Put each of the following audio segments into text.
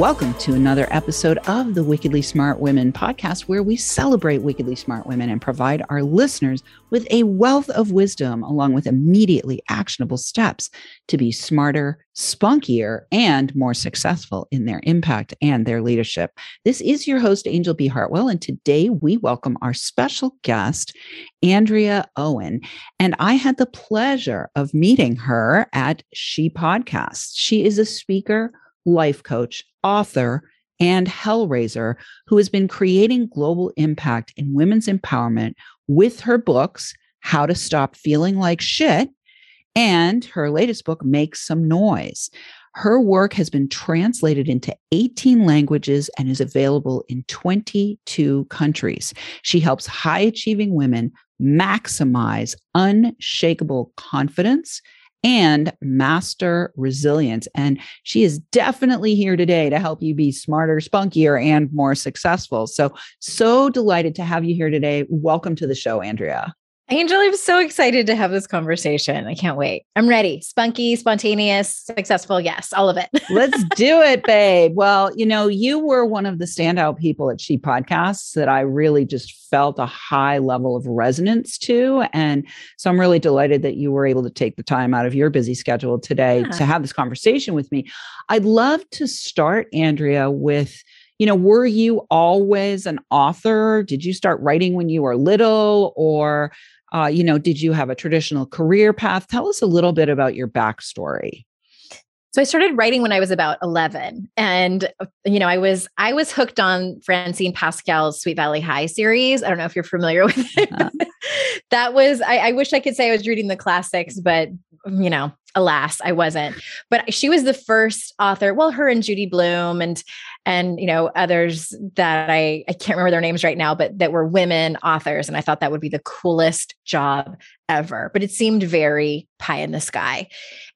Welcome to another episode of the Wickedly Smart Women podcast, where we celebrate wickedly smart women and provide our listeners with a wealth of wisdom, along with immediately actionable steps to be smarter, spunkier, and more successful in their impact and their leadership. This is your host, Angel B. Hartwell, and today we welcome our special guest, Andrea Owen. And I had the pleasure of meeting her at She Podcast. She is a speaker life coach, author, and Hellraiser, who has been creating global impact in women's empowerment with her books, How to Stop Feeling Like Shit, and her latest book, Make Some Noise. Her work has been translated into 18 languages and is available in 22 countries. She helps high achieving women maximize unshakable confidence and master resilience. And she is definitely here today to help you be smarter, spunkier, and more successful. So, so delighted to have you here today. Welcome to the show, Andrea. Angel, I'm so excited to have this conversation. I can't wait. I'm ready. Spunky, spontaneous, successful. Yes, all of it. Let's do it, babe. Well, you know, you were one of the standout people at She Podcasts that I really just felt a high level of resonance to. And so I'm really delighted that you were able to take the time out of your busy schedule today yeah. to have this conversation with me. I'd love to start, Andrea, with you know, were you always an author? Did you start writing when you were little, or uh, you know, did you have a traditional career path? Tell us a little bit about your backstory. So I started writing when I was about 11 and you know I was I was hooked on Francine Pascal's Sweet Valley High series. I don't know if you're familiar with it. Uh-huh. that was I, I wish I could say I was reading the classics but you know alas i wasn't. But she was the first author well her and judy Blume and and you know others that i i can't remember their names right now but that were women authors and i thought that would be the coolest job ever. But it seemed very pie in the sky.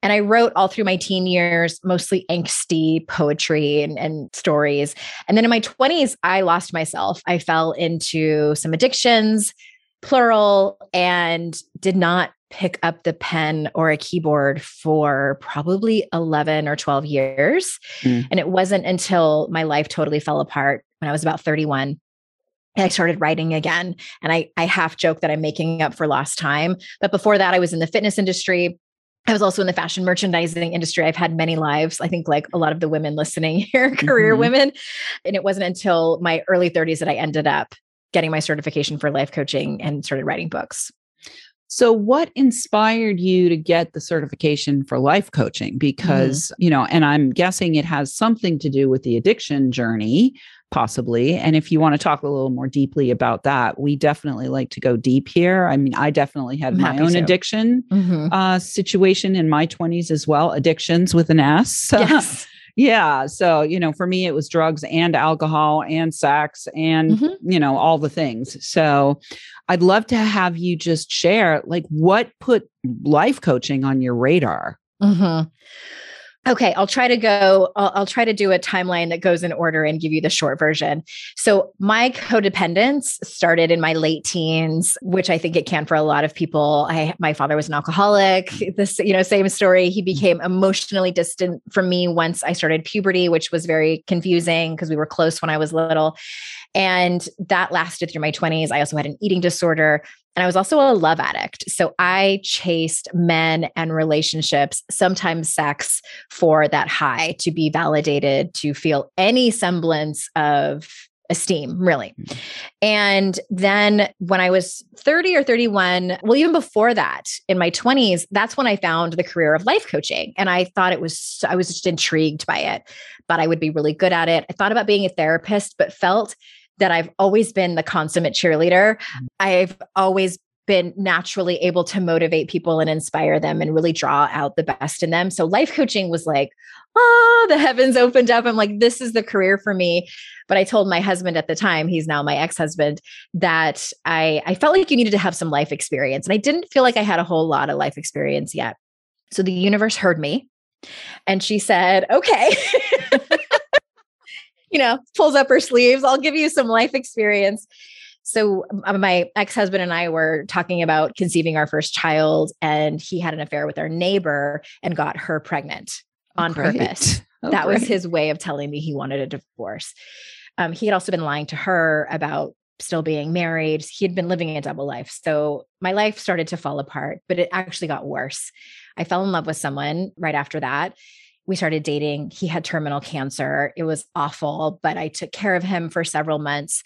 And i wrote all through my teen years mostly angsty poetry and, and stories. And then in my 20s i lost myself. I fell into some addictions plural and did not pick up the pen or a keyboard for probably 11 or 12 years. Mm. And it wasn't until my life totally fell apart when I was about 31 I started writing again. And I, I half joke that I'm making up for lost time. But before that, I was in the fitness industry. I was also in the fashion merchandising industry. I've had many lives. I think, like a lot of the women listening here, career mm-hmm. women. And it wasn't until my early 30s that I ended up getting my certification for life coaching and started writing books. So, what inspired you to get the certification for life coaching? Mm-hmm. Because, mm-hmm. you know, and I'm guessing it has something to do with the addiction journey, possibly. And if you want to talk a little more deeply about that, we definitely like to go deep here. I mean, I definitely had I'm my own to. addiction mm-hmm. uh, situation in my 20s as well, addictions with an S. Yes. Yeah. So, you know, for me, it was drugs and alcohol and sex and, mm-hmm. you know, all the things. So I'd love to have you just share like what put life coaching on your radar. Mm-hmm. Okay, I'll try to go, I'll, I'll, try to do a timeline that goes in order and give you the short version. So, my codependence started in my late teens, which I think it can for a lot of people. I, my father was an alcoholic. This, you know, same story. He mm. became emotionally distant from me once I started puberty, which was very confusing because we were close when I was little. And that lasted through my 20s. I also had an eating disorder. And I was also a love addict. So I chased men and relationships, sometimes sex, for that high to be validated, to feel any semblance of esteem, really. Mm-hmm. And then when I was 30 or 31, well, even before that, in my 20s, that's when I found the career of life coaching. And I thought it was, I was just intrigued by it, but I would be really good at it. I thought about being a therapist, but felt that I've always been the consummate cheerleader. Mm. I've always been naturally able to motivate people and inspire them and really draw out the best in them. So life coaching was like, ah, the heavens opened up. I'm like, this is the career for me. But I told my husband at the time, he's now my ex-husband, that I I felt like you needed to have some life experience. And I didn't feel like I had a whole lot of life experience yet. So the universe heard me and she said, okay. you know, pulls up her sleeves. I'll give you some life experience. So my ex-husband and I were talking about conceiving our first child and he had an affair with our neighbor and got her pregnant on great. purpose. Oh, that great. was his way of telling me he wanted a divorce. Um, he had also been lying to her about still being married. He had been living a double life. So my life started to fall apart, but it actually got worse. I fell in love with someone right after that. We started dating. He had terminal cancer. It was awful, but I took care of him for several months.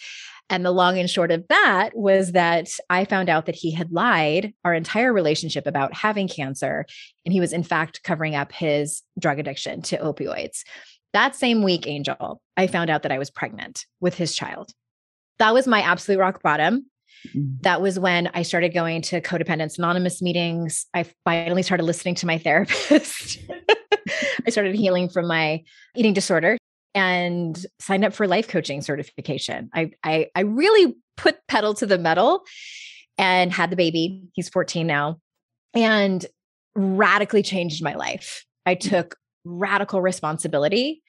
And the long and short of that was that I found out that he had lied our entire relationship about having cancer. And he was, in fact, covering up his drug addiction to opioids. That same week, Angel, I found out that I was pregnant with his child. That was my absolute rock bottom. Mm-hmm. That was when I started going to Co-Dependents Anonymous meetings. I finally started listening to my therapist. I started healing from my eating disorder and signed up for life coaching certification. I, I, I really put pedal to the metal and had the baby. He's 14 now and radically changed my life. I mm. took radical responsibility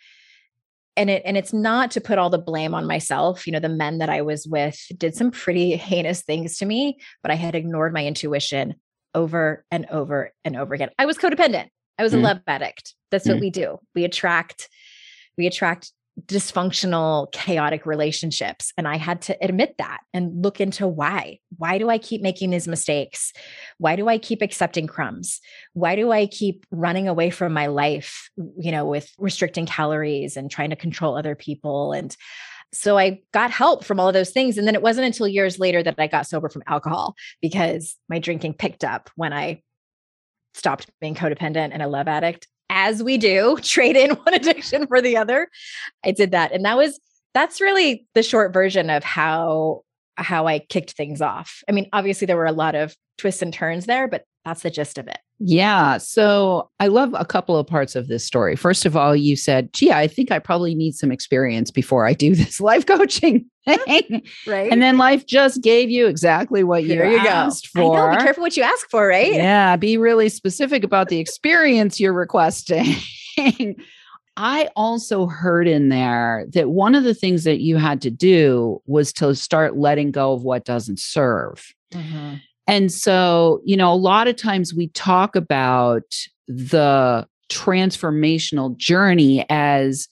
and it and it's not to put all the blame on myself you know the men that i was with did some pretty heinous things to me but i had ignored my intuition over and over and over again i was codependent i was mm. a love addict that's mm. what we do we attract we attract dysfunctional, chaotic relationships. And I had to admit that and look into why. Why do I keep making these mistakes? Why do I keep accepting crumbs? Why do I keep running away from my life, you know, with restricting calories and trying to control other people? And so I got help from all of those things. And then it wasn't until years later that I got sober from alcohol because my drinking picked up when I stopped being codependent and a love addict as we do, trade in one addiction for the other. I did that. And that was that's really the short version of how how I kicked things off. I mean, obviously there were a lot of twists and turns there, but that's the gist of it. Yeah. So I love a couple of parts of this story. First of all, you said, gee, I think I probably need some experience before I do this life coaching thing. right. And then life just gave you exactly what you, you asked go. for. I know, be careful what you ask for, right? Yeah. Be really specific about the experience you're requesting. I also heard in there that one of the things that you had to do was to start letting go of what doesn't serve. Mm-hmm. And so, you know, a lot of times we talk about the transformational journey as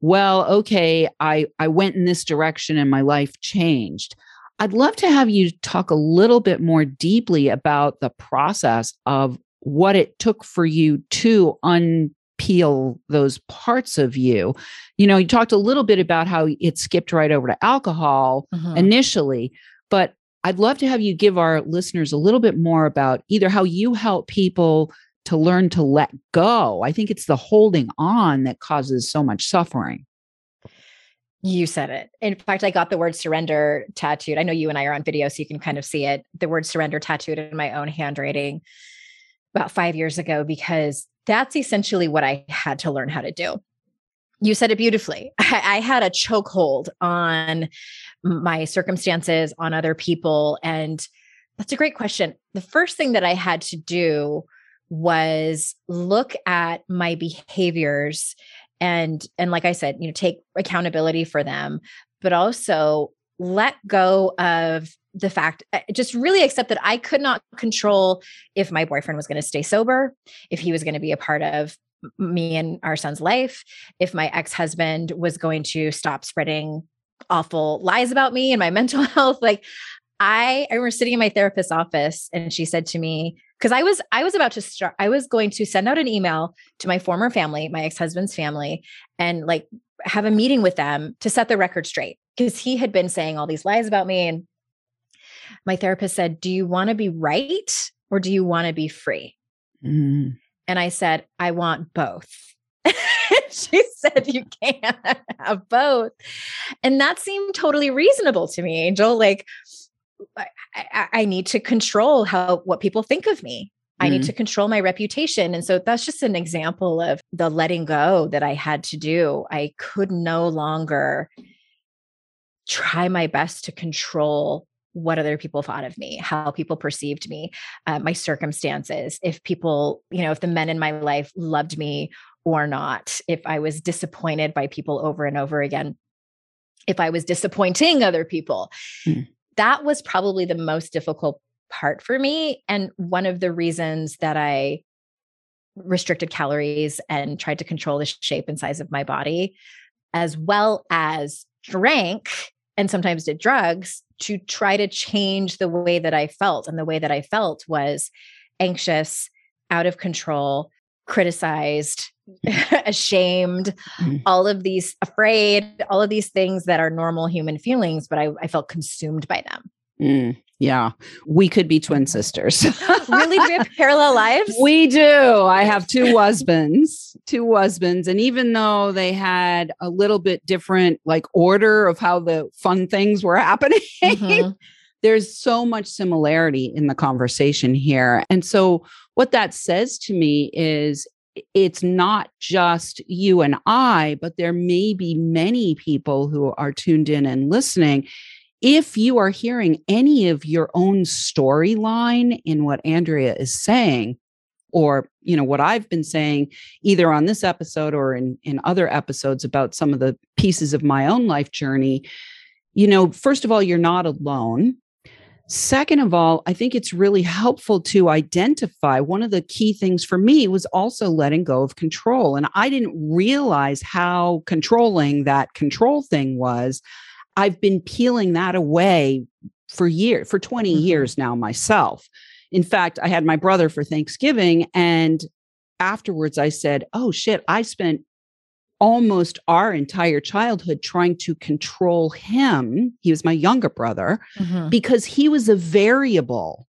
well, okay, I I went in this direction and my life changed. I'd love to have you talk a little bit more deeply about the process of what it took for you to unpeel those parts of you. You know, you talked a little bit about how it skipped right over to alcohol mm-hmm. initially, but I'd love to have you give our listeners a little bit more about either how you help people to learn to let go. I think it's the holding on that causes so much suffering. You said it. In fact, I got the word surrender tattooed. I know you and I are on video, so you can kind of see it. The word surrender tattooed in my own handwriting about five years ago, because that's essentially what I had to learn how to do you said it beautifully. I, I had a chokehold on my circumstances, on other people. And that's a great question. The first thing that I had to do was look at my behaviors and and like I said, you know, take accountability for them, but also let go of the fact uh, just really accept that I could not control if my boyfriend was going to stay sober, if he was going to be a part of me and our son's life, if my ex husband was going to stop spreading awful lies about me and my mental health. Like, I, I remember sitting in my therapist's office and she said to me, because I was I was about to start, I was going to send out an email to my former family, my ex-husband's family, and like have a meeting with them to set the record straight. Because he had been saying all these lies about me. And my therapist said, Do you want to be right or do you want to be free? Mm. And I said, I want both. she said, You can't have both. And that seemed totally reasonable to me, Angel. Like, I, I need to control how what people think of me. I need to control my reputation. And so that's just an example of the letting go that I had to do. I could no longer try my best to control what other people thought of me, how people perceived me, uh, my circumstances, if people, you know, if the men in my life loved me or not, if I was disappointed by people over and over again, if I was disappointing other people. Mm. That was probably the most difficult part for me. And one of the reasons that I restricted calories and tried to control the shape and size of my body, as well as drank and sometimes did drugs to try to change the way that I felt. And the way that I felt was anxious, out of control, criticized, ashamed, mm-hmm. all of these afraid, all of these things that are normal human feelings, but I, I felt consumed by them. Mm, yeah, we could be twin sisters. really? We have parallel lives? We do. I have two husbands, two husbands. And even though they had a little bit different like order of how the fun things were happening, mm-hmm. there's so much similarity in the conversation here. And so what that says to me is it's not just you and I, but there may be many people who are tuned in and listening. If you are hearing any of your own storyline in what Andrea is saying, or you know what I've been saying either on this episode or in in other episodes about some of the pieces of my own life journey, you know, first of all, you're not alone. Second of all, I think it's really helpful to identify one of the key things for me was also letting go of control. And I didn't realize how controlling that control thing was. I've been peeling that away for years, for 20 mm-hmm. years now myself. In fact, I had my brother for Thanksgiving and afterwards I said, "Oh shit, I spent almost our entire childhood trying to control him. He was my younger brother mm-hmm. because he was a variable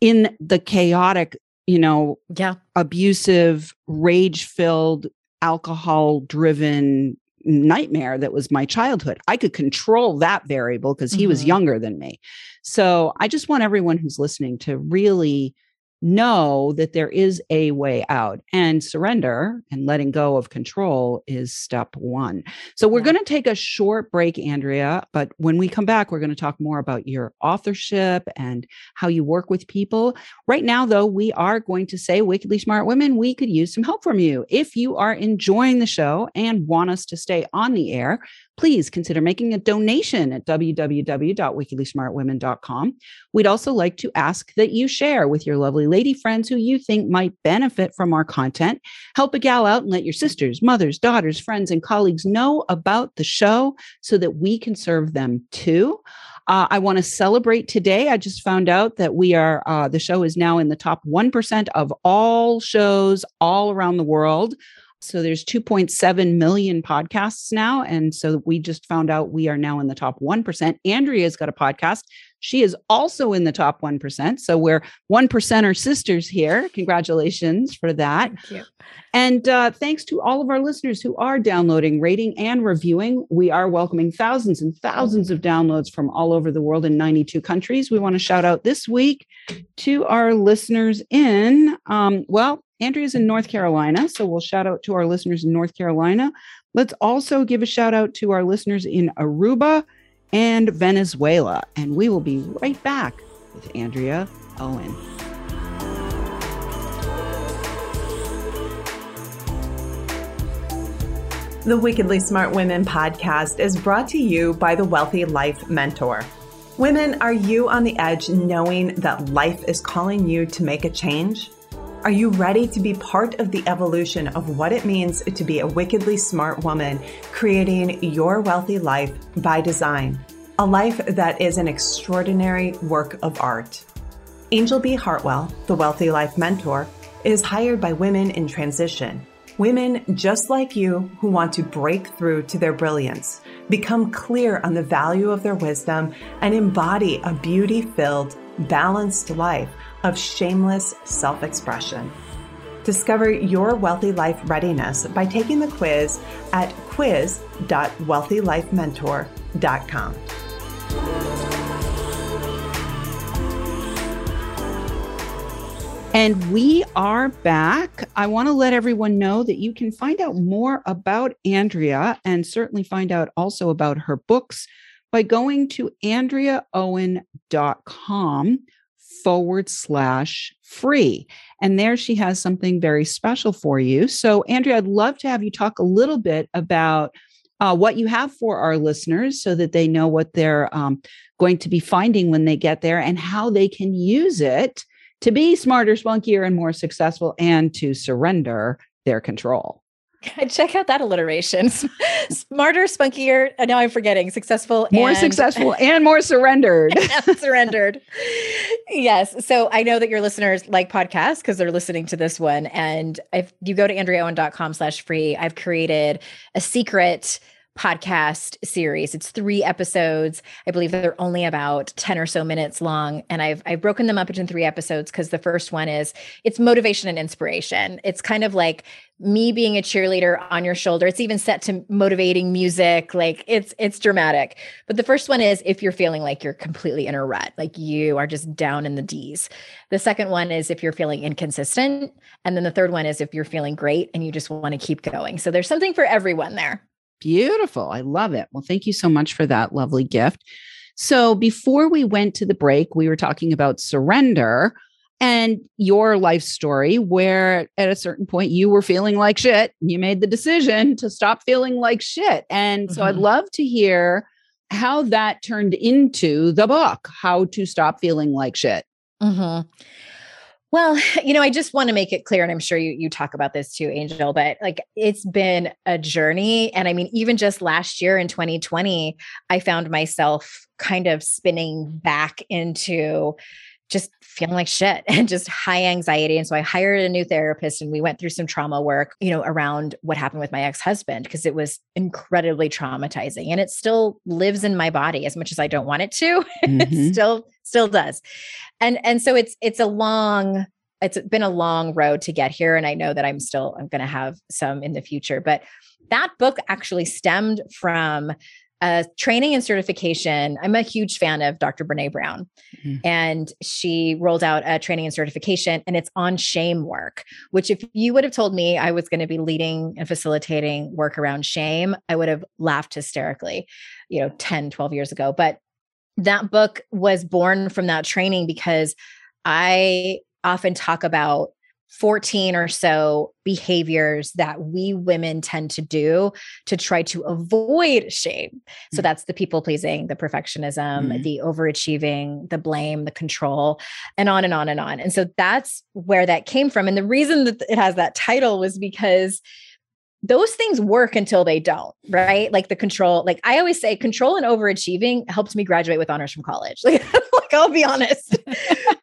in the chaotic, you know, yeah, abusive, rage filled, alcohol driven nightmare that was my childhood. I could control that variable because he mm-hmm. was younger than me. So I just want everyone who's listening to really know that there is a way out and surrender and letting go of control is step one. So we're yeah. going to take a short break, Andrea, but when we come back, we're going to talk more about your authorship and how you work with people. Right now, though, we are going to say, Wickedly Smart Women, we could use some help from you. If you are enjoying the show and want us to stay on the air, please consider making a donation at www.wickedlysmartwomen.com. We'd also like to ask that you share with your lovely lady friends who you think might benefit from our content. Help a gal out and let your sisters, mothers, daughters, friends, and colleagues know about the show so that we can serve them too. Uh, I want to celebrate today. I just found out that we are, uh, the show is now in the top 1% of all shows all around the world. So there's 2.7 million podcasts now. And so we just found out we are now in the top 1%. Andrea's got a podcast. She is also in the top 1%. So we're one percenter sisters here. Congratulations for that. Thank you. And uh, thanks to all of our listeners who are downloading, rating, and reviewing. We are welcoming thousands and thousands of downloads from all over the world in 92 countries. We want to shout out this week to our listeners in, um, well, Andrea's in North Carolina, so we'll shout out to our listeners in North Carolina. Let's also give a shout out to our listeners in Aruba and Venezuela. And we will be right back with Andrea Owen. The Wickedly Smart Women podcast is brought to you by the Wealthy Life Mentor. Women, are you on the edge knowing that life is calling you to make a change? Are you ready to be part of the evolution of what it means to be a wickedly smart woman, creating your wealthy life by design? A life that is an extraordinary work of art. Angel B. Hartwell, the Wealthy Life Mentor, is hired by women in transition. Women just like you who want to break through to their brilliance, become clear on the value of their wisdom, and embody a beauty filled, balanced life of shameless self expression. Discover your wealthy life readiness by taking the quiz at quiz.wealthylifementor.com. And we are back. I want to let everyone know that you can find out more about Andrea and certainly find out also about her books by going to andreaowen.com forward slash free. And there she has something very special for you. So, Andrea, I'd love to have you talk a little bit about uh, what you have for our listeners so that they know what they're um, going to be finding when they get there and how they can use it to be smarter, spunkier, and more successful and to surrender their control. Check out that alliteration. Smarter, spunkier. Uh, now I'm forgetting. Successful, more and, successful, and more surrendered. and surrendered. Yes. So I know that your listeners like podcasts because they're listening to this one. And if you go to andreaowen.com slash free, I've created a secret podcast series. It's three episodes. I believe they're only about 10 or so minutes long. And I've I've broken them up into three episodes because the first one is it's motivation and inspiration. It's kind of like me being a cheerleader on your shoulder. It's even set to motivating music. Like it's it's dramatic. But the first one is if you're feeling like you're completely in a rut, like you are just down in the D's. The second one is if you're feeling inconsistent. And then the third one is if you're feeling great and you just want to keep going. So there's something for everyone there. Beautiful. I love it. Well, thank you so much for that lovely gift. So, before we went to the break, we were talking about surrender and your life story, where at a certain point you were feeling like shit. You made the decision to stop feeling like shit. And so, mm-hmm. I'd love to hear how that turned into the book, How to Stop Feeling Like Shit. Mm-hmm. Well, you know, I just want to make it clear, and I'm sure you you talk about this too, Angel, but like it's been a journey. And I mean, even just last year in 2020, I found myself kind of spinning back into just feeling like shit and just high anxiety. And so I hired a new therapist and we went through some trauma work, you know, around what happened with my ex-husband because it was incredibly traumatizing and it still lives in my body as much as I don't want it to. Mm-hmm. it still still does. And and so it's it's a long it's been a long road to get here and I know that I'm still I'm going to have some in the future, but that book actually stemmed from uh, training and certification. I'm a huge fan of Dr. Brene Brown, mm-hmm. and she rolled out a training and certification, and it's on shame work. Which, if you would have told me I was going to be leading and facilitating work around shame, I would have laughed hysterically, you know, 10, 12 years ago. But that book was born from that training because I often talk about 14 or so behaviors that we women tend to do to try to avoid shame. So mm-hmm. that's the people pleasing, the perfectionism, mm-hmm. the overachieving, the blame, the control, and on and on and on. And so that's where that came from. And the reason that it has that title was because those things work until they don't, right? Like the control, like I always say, control and overachieving helped me graduate with honors from college. Like, like I'll be honest,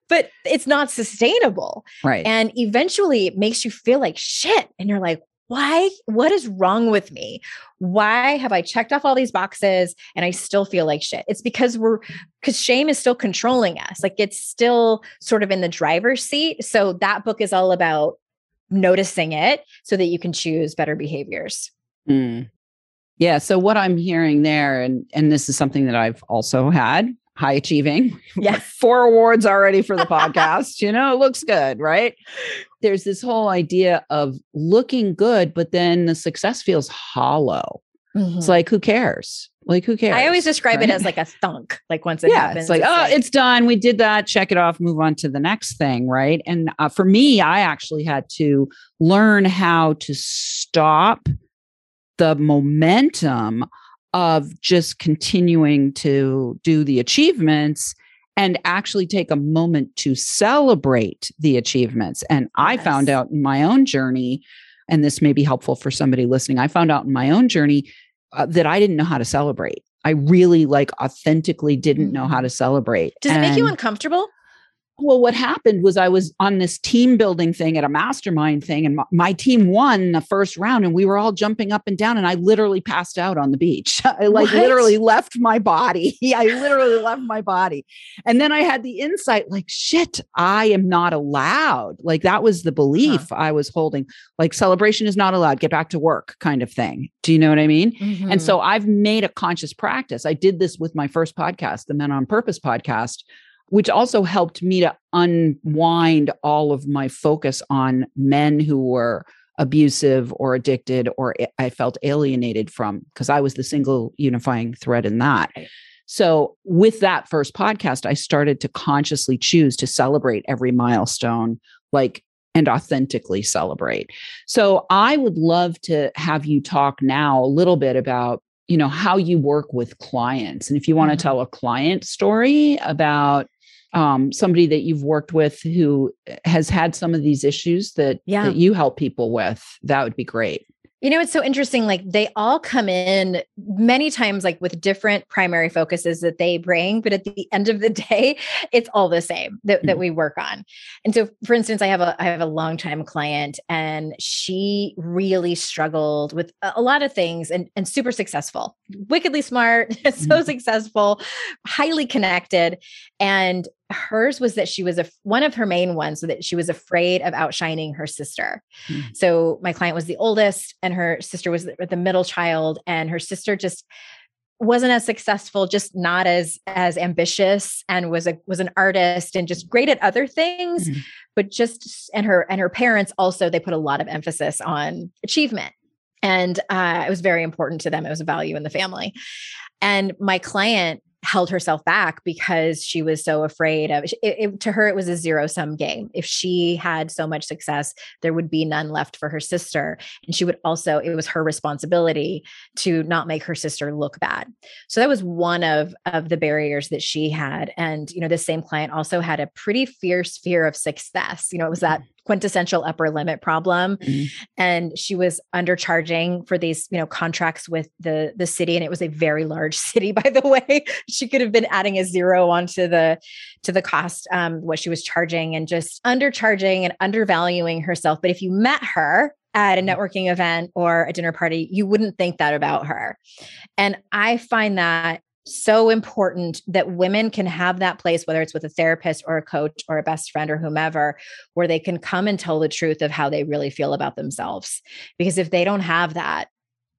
it's not sustainable. Right. And eventually it makes you feel like shit. And you're like, why? What is wrong with me? Why have I checked off all these boxes and I still feel like shit? It's because we're, because shame is still controlling us. Like it's still sort of in the driver's seat. So that book is all about noticing it so that you can choose better behaviors. Mm. Yeah. So what I'm hearing there, and and this is something that I've also had high achieving. Yes. Four awards already for the podcast. You know, it looks good, right? There's this whole idea of looking good, but then the success feels hollow. Mm-hmm. It's like, who cares? Like, who cares? I always describe right? it as like a thunk. Like once it yeah, happens, it's like, it's oh, like- it's done. We did that. Check it off. Move on to the next thing. Right. And uh, for me, I actually had to learn how to stop the momentum of just continuing to do the achievements and actually take a moment to celebrate the achievements. And yes. I found out in my own journey, and this may be helpful for somebody listening. I found out in my own journey uh, that I didn't know how to celebrate. I really like authentically didn't know how mm-hmm. to celebrate. Does and, it make you uncomfortable? Well, what happened was I was on this team building thing at a mastermind thing, and my, my, team won the first round, and we were all jumping up and down, and I literally passed out on the beach. I like what? literally left my body. I literally left my body. And then I had the insight like, shit, I am not allowed. Like that was the belief huh. I was holding. Like celebration is not allowed, get back to work kind of thing. Do you know what I mean? Mm-hmm. And so I've made a conscious practice. I did this with my first podcast, the Men on Purpose podcast which also helped me to unwind all of my focus on men who were abusive or addicted or I felt alienated from because I was the single unifying thread in that. So, with that first podcast, I started to consciously choose to celebrate every milestone, like and authentically celebrate. So, I would love to have you talk now a little bit about you know how you work with clients and if you want to mm-hmm. tell a client story about um, somebody that you've worked with who has had some of these issues that, yeah. that you help people with, that would be great. You know, it's so interesting. Like they all come in many times, like with different primary focuses that they bring, but at the end of the day, it's all the same that, mm-hmm. that we work on. And so, for instance, I have a I have a longtime client, and she really struggled with a lot of things, and and super successful, wickedly smart, so mm-hmm. successful, highly connected, and hers was that she was a one of her main ones so that she was afraid of outshining her sister. Mm. so my client was the oldest and her sister was the, the middle child and her sister just wasn't as successful just not as as ambitious and was a was an artist and just great at other things. Mm. but just and her and her parents also they put a lot of emphasis on achievement. And uh, it was very important to them. It was a value in the family. And my client held herself back because she was so afraid of it, it, to her it was a zero sum game. If she had so much success there would be none left for her sister and she would also it was her responsibility to not make her sister look bad. So that was one of of the barriers that she had and you know the same client also had a pretty fierce fear of success. You know it was that mm. Quintessential upper limit problem mm-hmm. and she was undercharging for these you know contracts with the the city and it was a very large city by the way she could have been adding a zero onto the to the cost um what she was charging and just undercharging and undervaluing herself but if you met her at a mm-hmm. networking event or a dinner party, you wouldn't think that about her. And I find that so important that women can have that place, whether it's with a therapist or a coach or a best friend or whomever, where they can come and tell the truth of how they really feel about themselves. Because if they don't have that,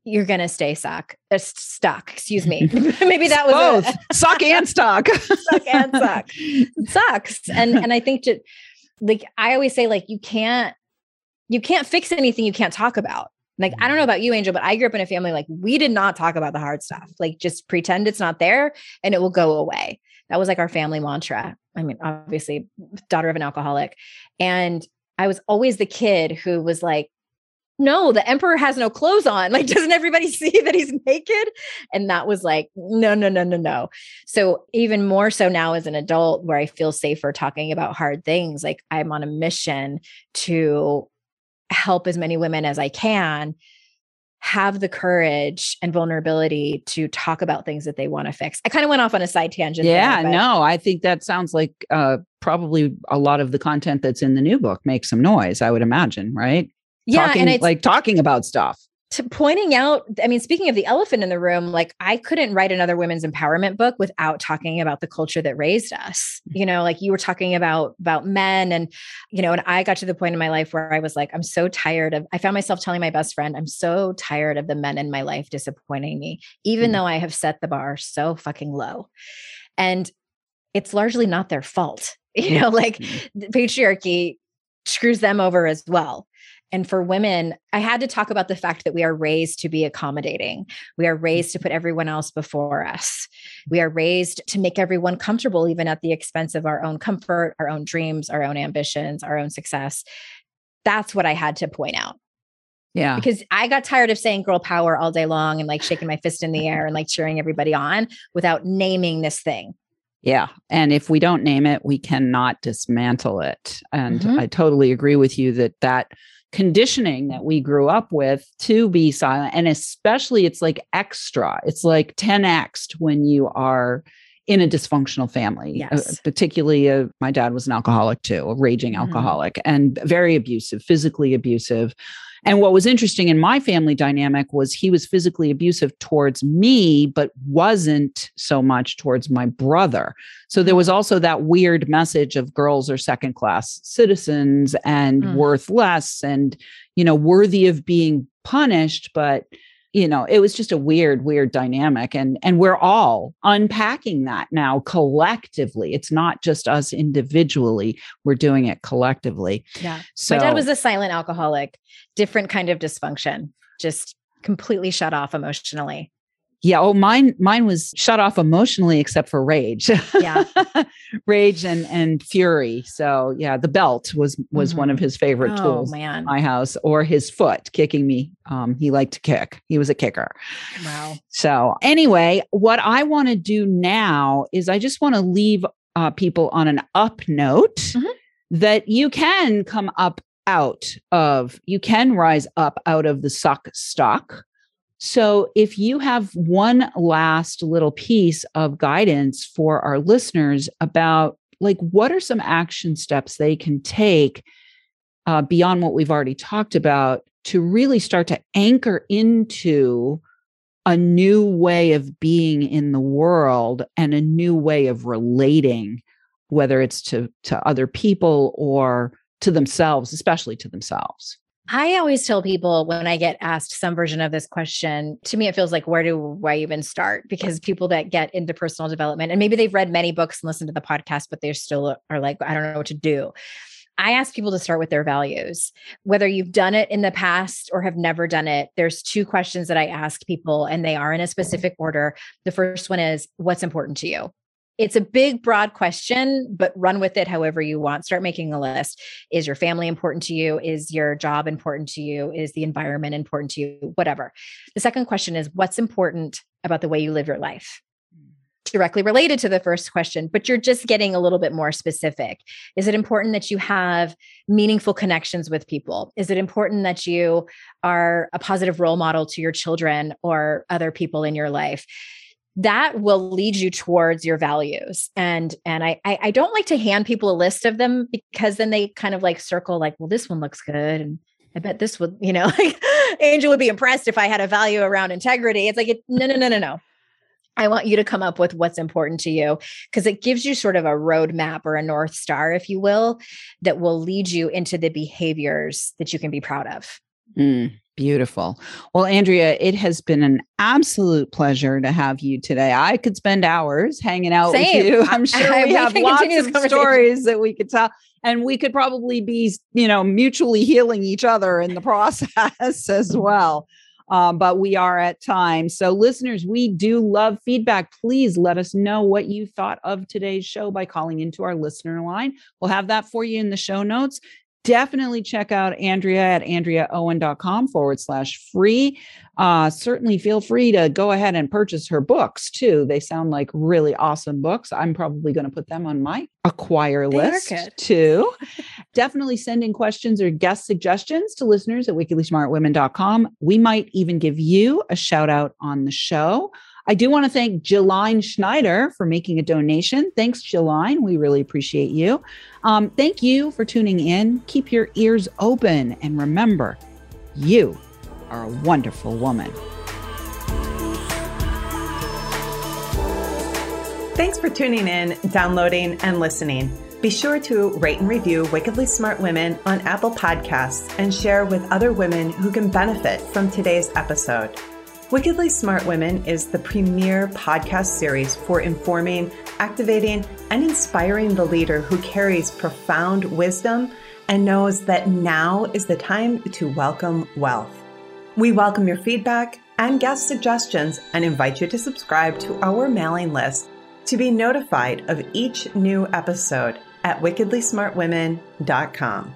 you're gonna stay suck uh, stuck excuse me. Maybe that was both. Suck and stuck. Suck and suck. It sucks. And and i think to like i always say like you can't you can't fix anything you can't talk about like, I don't know about you, Angel, but I grew up in a family like we did not talk about the hard stuff. Like, just pretend it's not there and it will go away. That was like our family mantra. I mean, obviously, daughter of an alcoholic. And I was always the kid who was like, no, the emperor has no clothes on. Like, doesn't everybody see that he's naked? And that was like, no, no, no, no, no. So, even more so now as an adult, where I feel safer talking about hard things, like I'm on a mission to help as many women as I can have the courage and vulnerability to talk about things that they want to fix. I kind of went off on a side tangent. Yeah, there, no, I think that sounds like uh, probably a lot of the content that's in the new book makes some noise, I would imagine, right? Yeah, talking, and it's like talking about stuff to pointing out i mean speaking of the elephant in the room like i couldn't write another women's empowerment book without talking about the culture that raised us. You know like you were talking about about men and you know and i got to the point in my life where i was like i'm so tired of i found myself telling my best friend i'm so tired of the men in my life disappointing me even mm-hmm. though i have set the bar so fucking low. And it's largely not their fault. You know like mm-hmm. patriarchy screws them over as well and for women, I had to talk about the fact that we are raised to be accommodating. We are raised to put everyone else before us. We are raised to make everyone comfortable, even at the expense of our own comfort, our own dreams, our own ambitions, our own success. That's what I had to point out. Yeah. Because I got tired of saying girl power all day long and like shaking my fist in the air and like cheering everybody on without naming this thing. Yeah. And if we don't name it, we cannot dismantle it. And mm-hmm. I totally agree with you that that conditioning that we grew up with to be silent. And especially it's like extra, it's like 10x when you are in a dysfunctional family. Uh, yes. Uh, particularly, uh, my dad was an alcoholic too, a raging mm-hmm. alcoholic, and very abusive, physically abusive. And what was interesting in my family dynamic was he was physically abusive towards me, but wasn't so much towards my brother. So there was also that weird message of girls are second class citizens and mm. worth less and, you know, worthy of being punished, but you know it was just a weird weird dynamic and and we're all unpacking that now collectively. It's not just us individually we're doing it collectively. Yeah. So my dad was a silent alcoholic different kind of dysfunction just completely shut off emotionally yeah. Oh, mine, mine was shut off emotionally except for rage. Yeah. rage and and fury. So yeah, the belt was was mm-hmm. one of his favorite oh, tools man. my house, or his foot kicking me. Um, he liked to kick. He was a kicker. Wow. So anyway, what I want to do now is I just want to leave uh, people on an up note mm-hmm. that you can come up out of, you can rise up out of the suck stock so, if you have one last little piece of guidance for our listeners about like what are some action steps they can take uh, beyond what we've already talked about to really start to anchor into a new way of being in the world and a new way of relating whether it's to to other people or to themselves especially to themselves I always tell people when I get asked some version of this question, to me, it feels like, where do I even start? Because people that get into personal development, and maybe they've read many books and listened to the podcast, but they still uh, are like, I don't know what to do. I ask people to start with their values. Whether you've done it in the past or have never done it, there's two questions that I ask people, and they are in a specific order. The first one is, What's important to you? It's a big, broad question, but run with it however you want. Start making a list. Is your family important to you? Is your job important to you? Is the environment important to you? Whatever. The second question is what's important about the way you live your life? Directly related to the first question, but you're just getting a little bit more specific. Is it important that you have meaningful connections with people? Is it important that you are a positive role model to your children or other people in your life? That will lead you towards your values. And and I, I, I don't like to hand people a list of them because then they kind of like circle like well this one looks good and i bet this would you know like angel would be impressed if i had a value around integrity. It's like it, no no no no no. I want you to come up with what's important to you because it gives you sort of a roadmap or a North Star, if you will, that will lead you into the behaviors that you can be proud of. Mm, Beautiful. Well, Andrea, it has been an absolute pleasure to have you today. I could spend hours hanging out Same. with you. I'm sure I, we have lots of stories that we could tell. And we could probably be, you know, mutually healing each other in the process as well. Um, but we are at time. So, listeners, we do love feedback. Please let us know what you thought of today's show by calling into our listener line. We'll have that for you in the show notes definitely check out Andrea at andreaowen.com forward slash free. Uh, certainly feel free to go ahead and purchase her books too. They sound like really awesome books. I'm probably going to put them on my acquire list too. definitely send in questions or guest suggestions to listeners at wickedlysmartwomen.com. We might even give you a shout out on the show. I do want to thank Jeline Schneider for making a donation. Thanks, Jeline. We really appreciate you. Um, thank you for tuning in. Keep your ears open and remember, you are a wonderful woman. Thanks for tuning in, downloading, and listening. Be sure to rate and review Wickedly Smart Women on Apple Podcasts and share with other women who can benefit from today's episode. Wickedly Smart Women is the premier podcast series for informing, activating, and inspiring the leader who carries profound wisdom and knows that now is the time to welcome wealth. We welcome your feedback and guest suggestions and invite you to subscribe to our mailing list to be notified of each new episode at wickedlysmartwomen.com.